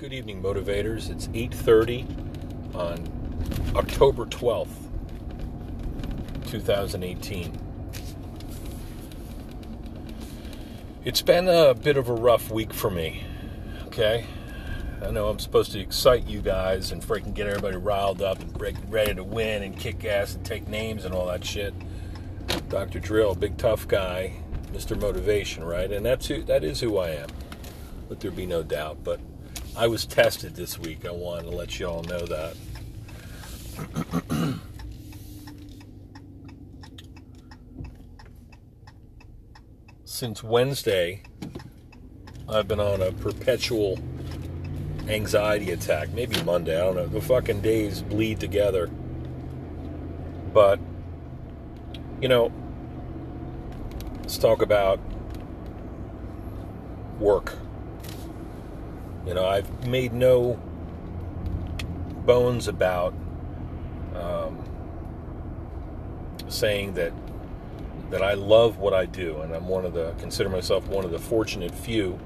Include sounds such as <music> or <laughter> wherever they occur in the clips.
Good evening, motivators. It's 8:30 on October 12th, 2018. It's been a bit of a rough week for me. Okay? I know I'm supposed to excite you guys and freaking get everybody riled up and break, ready to win and kick ass and take names and all that shit. Dr. Drill, big tough guy, Mr. Motivation, right? And that's who that is who I am. Let there be no doubt. But I was tested this week. I wanted to let you all know that. Since Wednesday, I've been on a perpetual anxiety attack. Maybe Monday, I don't know. The fucking days bleed together. But, you know, let's talk about work. You know, I've made no bones about um, saying that that I love what I do, and I'm one of the consider myself one of the fortunate few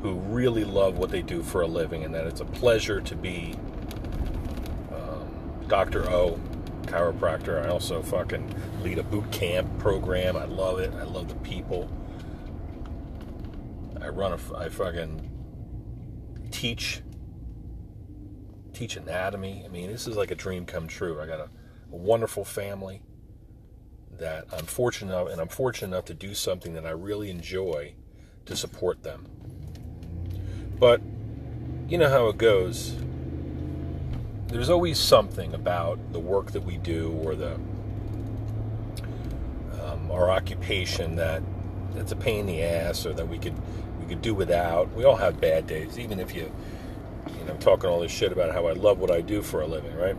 who really love what they do for a living, and that it's a pleasure to be um, Dr. O, chiropractor. I also fucking lead a boot camp program. I love it. I love the people. I run a, I fucking teach teach anatomy. I mean, this is like a dream come true. I got a, a wonderful family that I'm fortunate enough, and I'm fortunate enough to do something that I really enjoy to support them. But you know how it goes. There's always something about the work that we do or the um, our occupation that it's a pain in the ass, or that we could could do without. We all have bad days, even if you you know, I'm talking all this shit about how I love what I do for a living, right?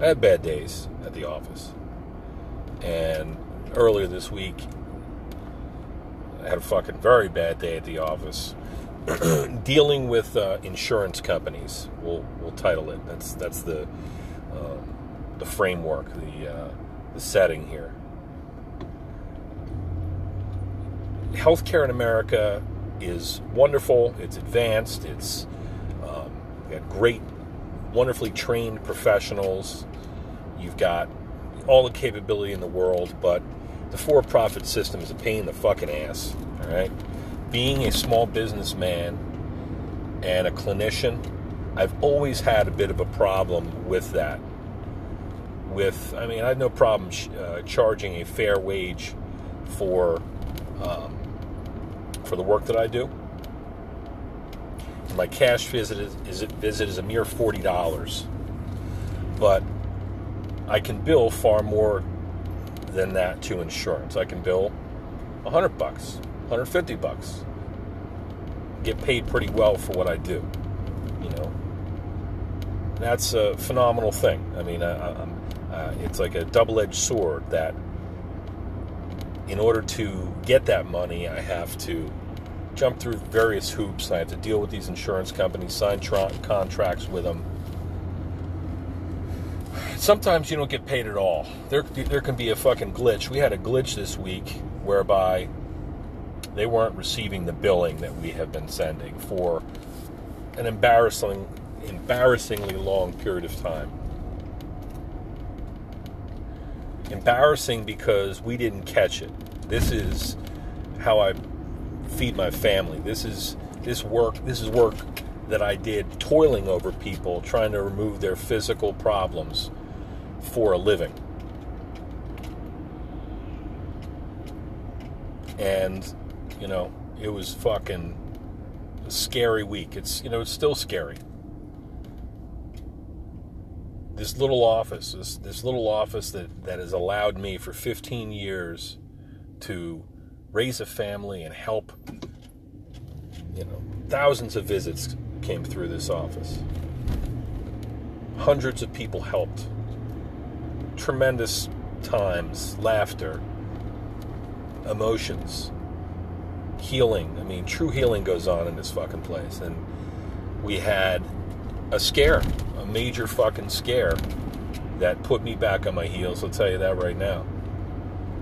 I have bad days at the office. And earlier this week, I had a fucking very bad day at the office <clears throat> dealing with uh, insurance companies. We'll, we'll title it. That's that's the uh, the framework, the uh, the setting here. Healthcare in America is wonderful. It's advanced. It's um, got great, wonderfully trained professionals. You've got all the capability in the world, but the for-profit system is a pain in the fucking ass. All right, being a small businessman and a clinician, I've always had a bit of a problem with that. With, I mean, I have no problem uh, charging a fair wage for um, for the work that I do. My cash visit is, is visit is a mere forty dollars, but I can bill far more than that to insurance. I can bill hundred bucks, hundred fifty bucks. Get paid pretty well for what I do. You know, that's a phenomenal thing. I mean, I, uh, it's like a double-edged sword that in order to get that money, I have to jump through various hoops. I have to deal with these insurance companies, sign tra- contracts with them. Sometimes you don't get paid at all. There, there can be a fucking glitch. We had a glitch this week whereby they weren't receiving the billing that we have been sending for an embarrassing, embarrassingly long period of time. Embarrassing because we didn't catch it. This is how I feed my family. This is this work. This is work that I did toiling over people, trying to remove their physical problems for a living. And you know, it was fucking a scary week. It's you know, it's still scary. This little office, this this little office that, that has allowed me for 15 years to raise a family and help you know thousands of visits came through this office. Hundreds of people helped. Tremendous times laughter emotions healing. I mean true healing goes on in this fucking place. And we had a scare a major fucking scare that put me back on my heels i'll tell you that right now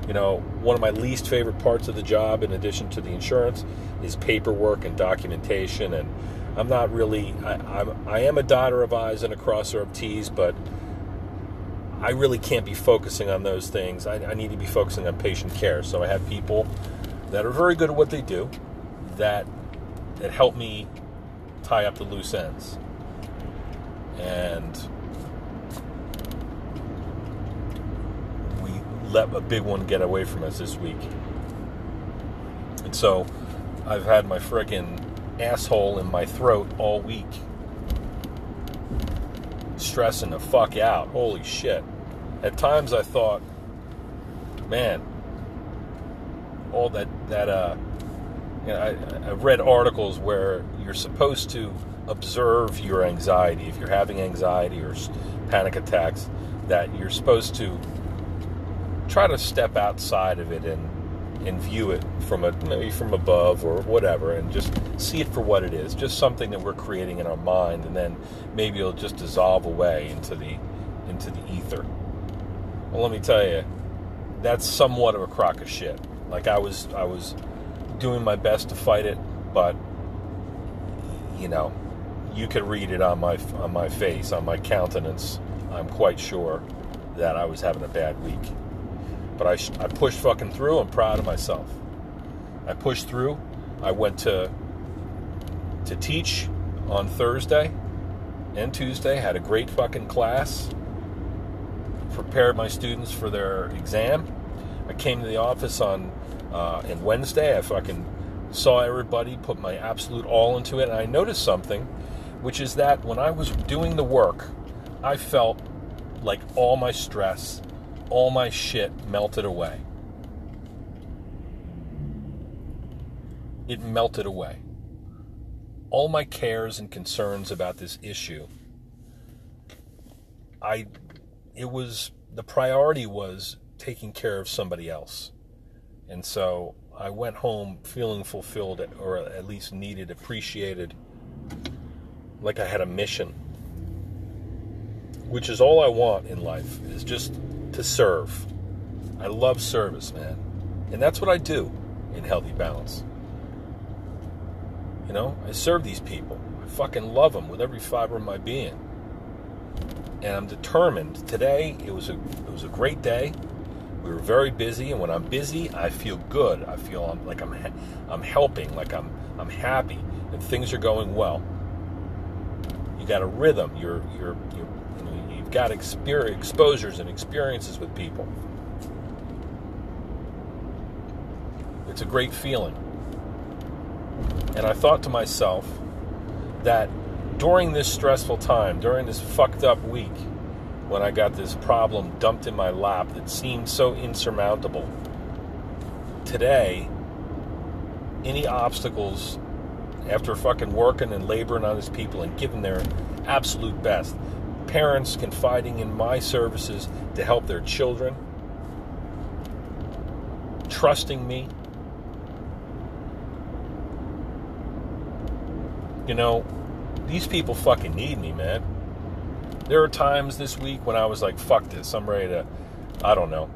you know, one of my least favorite parts of the job, in addition to the insurance, is paperwork and documentation. And I'm not really. I, I'm, I am a dotter of I's and a crosser of T's, but I really can't be focusing on those things. I, I need to be focusing on patient care. So I have people that are very good at what they do that that help me tie up the loose ends. And we let a big one get away from us this week. And so I've had my friggin' asshole in my throat all week. Stressing the fuck out. Holy shit. At times I thought, man, all that, that, uh, you know, I, I've read articles where you're supposed to observe your anxiety. If you're having anxiety or panic attacks, that you're supposed to try to step outside of it and and view it from a maybe from above or whatever and just see it for what it is. Just something that we're creating in our mind and then maybe it'll just dissolve away into the into the ether. Well let me tell you that's somewhat of a crock of shit. Like i was i was doing my best to fight it but you know you could read it on my on my face on my countenance i'm quite sure that i was having a bad week but I, I pushed fucking through. I'm proud of myself. I pushed through. I went to to teach on Thursday and Tuesday. Had a great fucking class. Prepared my students for their exam. I came to the office on uh, and Wednesday. I fucking saw everybody, put my absolute all into it, and I noticed something, which is that when I was doing the work, I felt like all my stress all my shit melted away. It melted away. All my cares and concerns about this issue, I, it was, the priority was taking care of somebody else. And so I went home feeling fulfilled, or at least needed, appreciated, like I had a mission. Which is all I want in life, is just to serve. I love service, man. And that's what I do in Healthy Balance. You know, I serve these people. I fucking love them with every fiber of my being. And I'm determined. Today it was a it was a great day. We were very busy, and when I'm busy, I feel good. I feel I'm, like I'm I'm helping, like I'm I'm happy, and things are going well. You got a rhythm. You're you're you're you've got exposures and experiences with people. It's a great feeling. And I thought to myself that during this stressful time, during this fucked up week, when I got this problem dumped in my lap that seemed so insurmountable, today, any obstacles after fucking working and laboring on his people and giving their absolute best, parents confiding in my services to help their children, trusting me. You know, these people fucking need me, man. There are times this week when I was like, fuck this, I'm ready to, I don't know.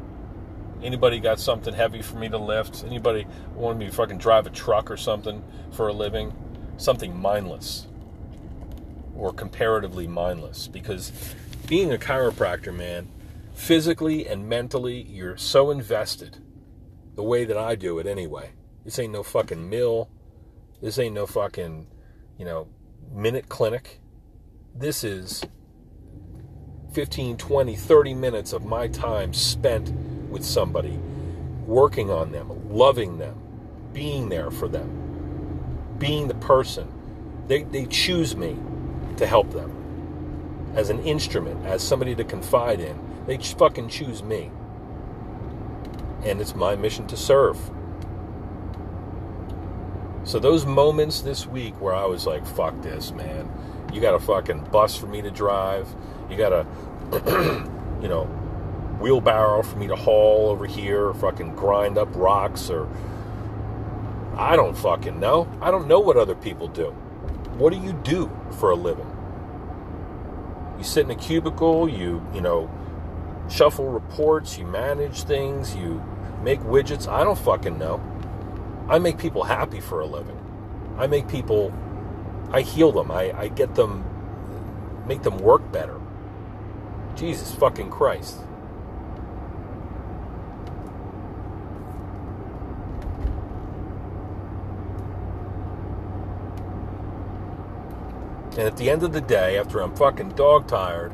Anybody got something heavy for me to lift? Anybody want me to fucking drive a truck or something for a living? Something mindless or comparatively mindless because being a chiropractor, man, physically and mentally, you're so invested the way that I do it anyway. This ain't no fucking mill. This ain't no fucking, you know, minute clinic. This is 15, 20, 30 minutes of my time spent with somebody, working on them, loving them, being there for them, being the person. They, they choose me to help them. As an instrument, as somebody to confide in. They fucking choose me. And it's my mission to serve. So those moments this week where I was like, fuck this, man. You got a fucking bus for me to drive. You got a, <clears throat> you know, wheelbarrow for me to haul over here or fucking grind up rocks or I don't fucking know. I don't know what other people do. What do you do for a living? You sit in a cubicle, you, you know, shuffle reports, you manage things, you make widgets. I don't fucking know. I make people happy for a living. I make people I heal them. I, I get them, make them work better. Jesus fucking Christ. And at the end of the day, after I'm fucking dog tired,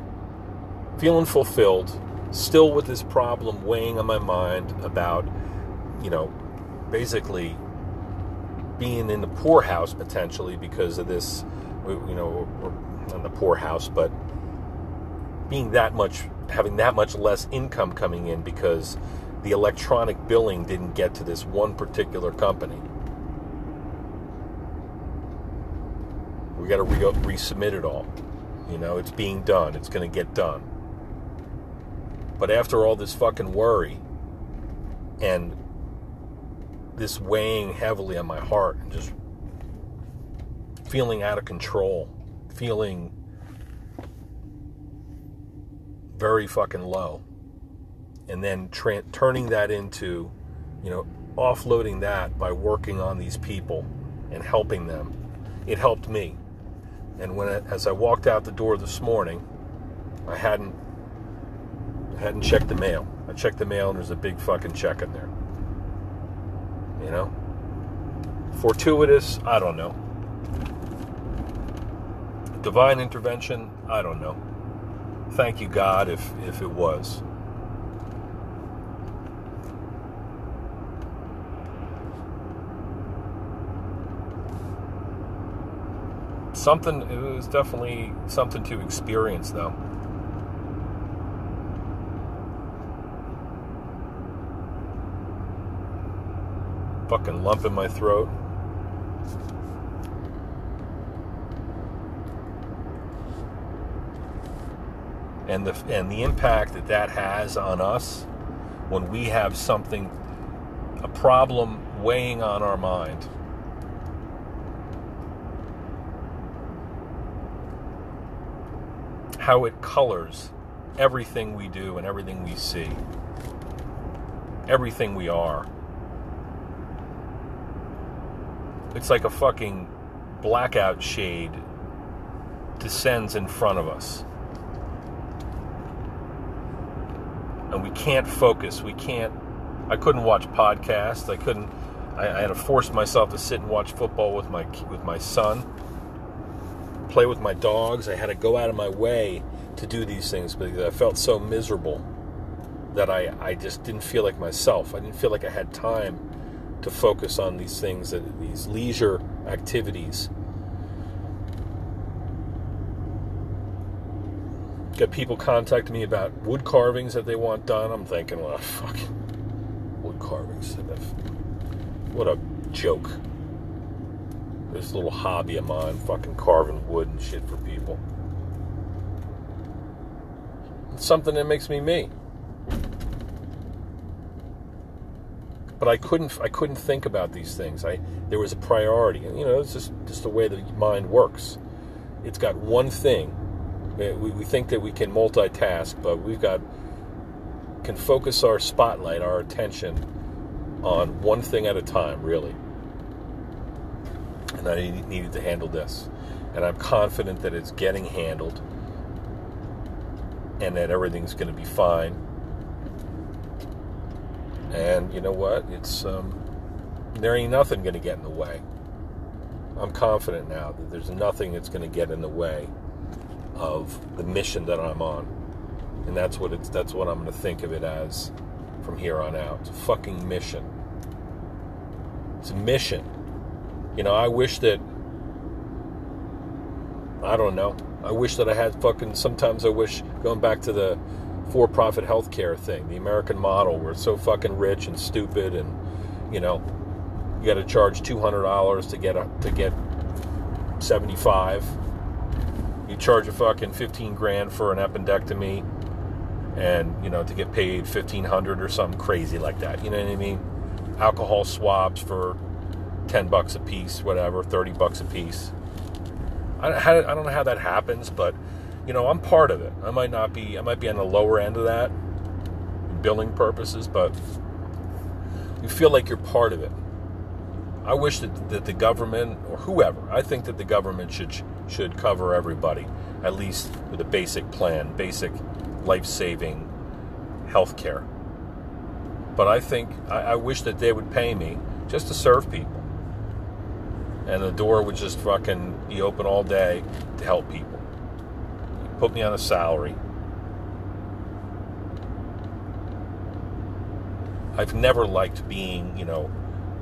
feeling fulfilled, still with this problem weighing on my mind about, you know, basically being in the poorhouse potentially because of this, you know, in the poorhouse, but being that much, having that much less income coming in because the electronic billing didn't get to this one particular company. We got to re- resubmit it all. You know, it's being done. It's going to get done. But after all this fucking worry and this weighing heavily on my heart and just feeling out of control, feeling very fucking low, and then tra- turning that into, you know, offloading that by working on these people and helping them, it helped me. And when as I walked out the door this morning, I hadn't hadn't checked the mail. I checked the mail and there's a big fucking check in there. You know? Fortuitous, I don't know. Divine intervention, I don't know. Thank you, God, if if it was. Something it was definitely something to experience though. Fucking lump in my throat. And the and the impact that that has on us when we have something a problem weighing on our mind how it colors everything we do and everything we see, everything we are. It's like a fucking blackout shade descends in front of us. And we can't focus. We can't. I couldn't watch podcasts. I couldn't. I, I had to force myself to sit and watch football with my with my son play with my dogs. I had to go out of my way to do these things because I felt so miserable that I, I just didn't feel like myself. I didn't feel like I had time to focus on these things, these leisure activities. Get people contacting me about wood carvings that they want done. I'm thinking, well, fuck, wood carvings. What a joke this little hobby of mine, fucking carving wood and shit for people. It's something that makes me me. But I couldn't I couldn't think about these things. I there was a priority. And you know, it's just just the way the mind works. It's got one thing. We, we think that we can multitask, but we've got can focus our spotlight, our attention on one thing at a time, really and I needed to handle this. And I'm confident that it's getting handled and that everything's going to be fine. And you know what? It's um, there ain't nothing going to get in the way. I'm confident now that there's nothing that's going to get in the way of the mission that I'm on, and that's what it's that's what I'm going to think of it as from here on out. It's a fucking mission. It's a mission. You know, I wish that I don't know. I wish that I had fucking sometimes I wish going back to the for-profit healthcare thing, the American model where it's so fucking rich and stupid and you know, you got to charge $200 to get a, to get 75. You charge a fucking 15 grand for an appendectomy and, you know, to get paid 1500 or something crazy like that. You know what I mean? Alcohol swabs for 10 bucks a piece, whatever, 30 bucks a piece. I, I don't know how that happens, but you know, I'm part of it. I might not be, I might be on the lower end of that, billing purposes, but you feel like you're part of it. I wish that, that the government or whoever, I think that the government should should cover everybody, at least with a basic plan, basic life-saving health care. But I think I, I wish that they would pay me just to serve people. And the door would just fucking be open all day to help people. Put me on a salary. I've never liked being, you know,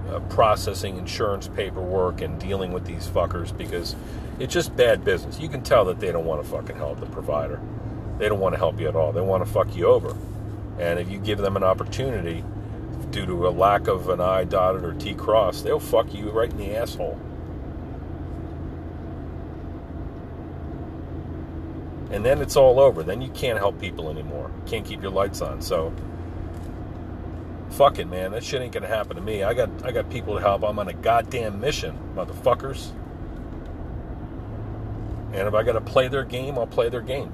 uh, processing insurance paperwork and dealing with these fuckers because it's just bad business. You can tell that they don't want to fucking help the provider. They don't want to help you at all. They want to fuck you over. And if you give them an opportunity due to a lack of an I dotted or T crossed, they'll fuck you right in the asshole. And then it's all over. Then you can't help people anymore. Can't keep your lights on. So fuck it, man. That shit ain't gonna happen to me. I got I got people to help. I'm on a goddamn mission, motherfuckers. And if I gotta play their game, I'll play their game.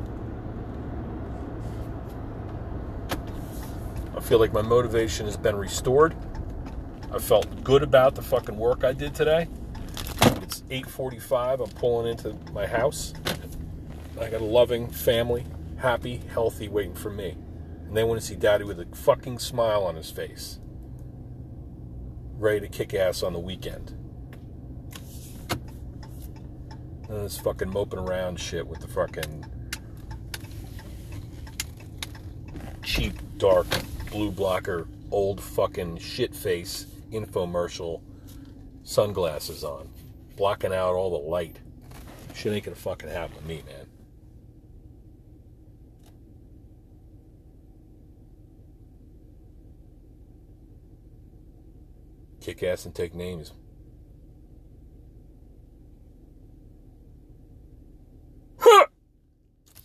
I feel like my motivation has been restored. I felt good about the fucking work I did today. It's 8:45. I'm pulling into my house. I got a loving family, happy, healthy, waiting for me. And they want to see daddy with a fucking smile on his face. Ready to kick ass on the weekend. And this fucking moping around shit with the fucking cheap, dark, BluBlocker, old fucking shit face infomercial sunglasses on. Blocking out all the light. Shit ain't gonna fucking happen to me, man. Kick ass and take names.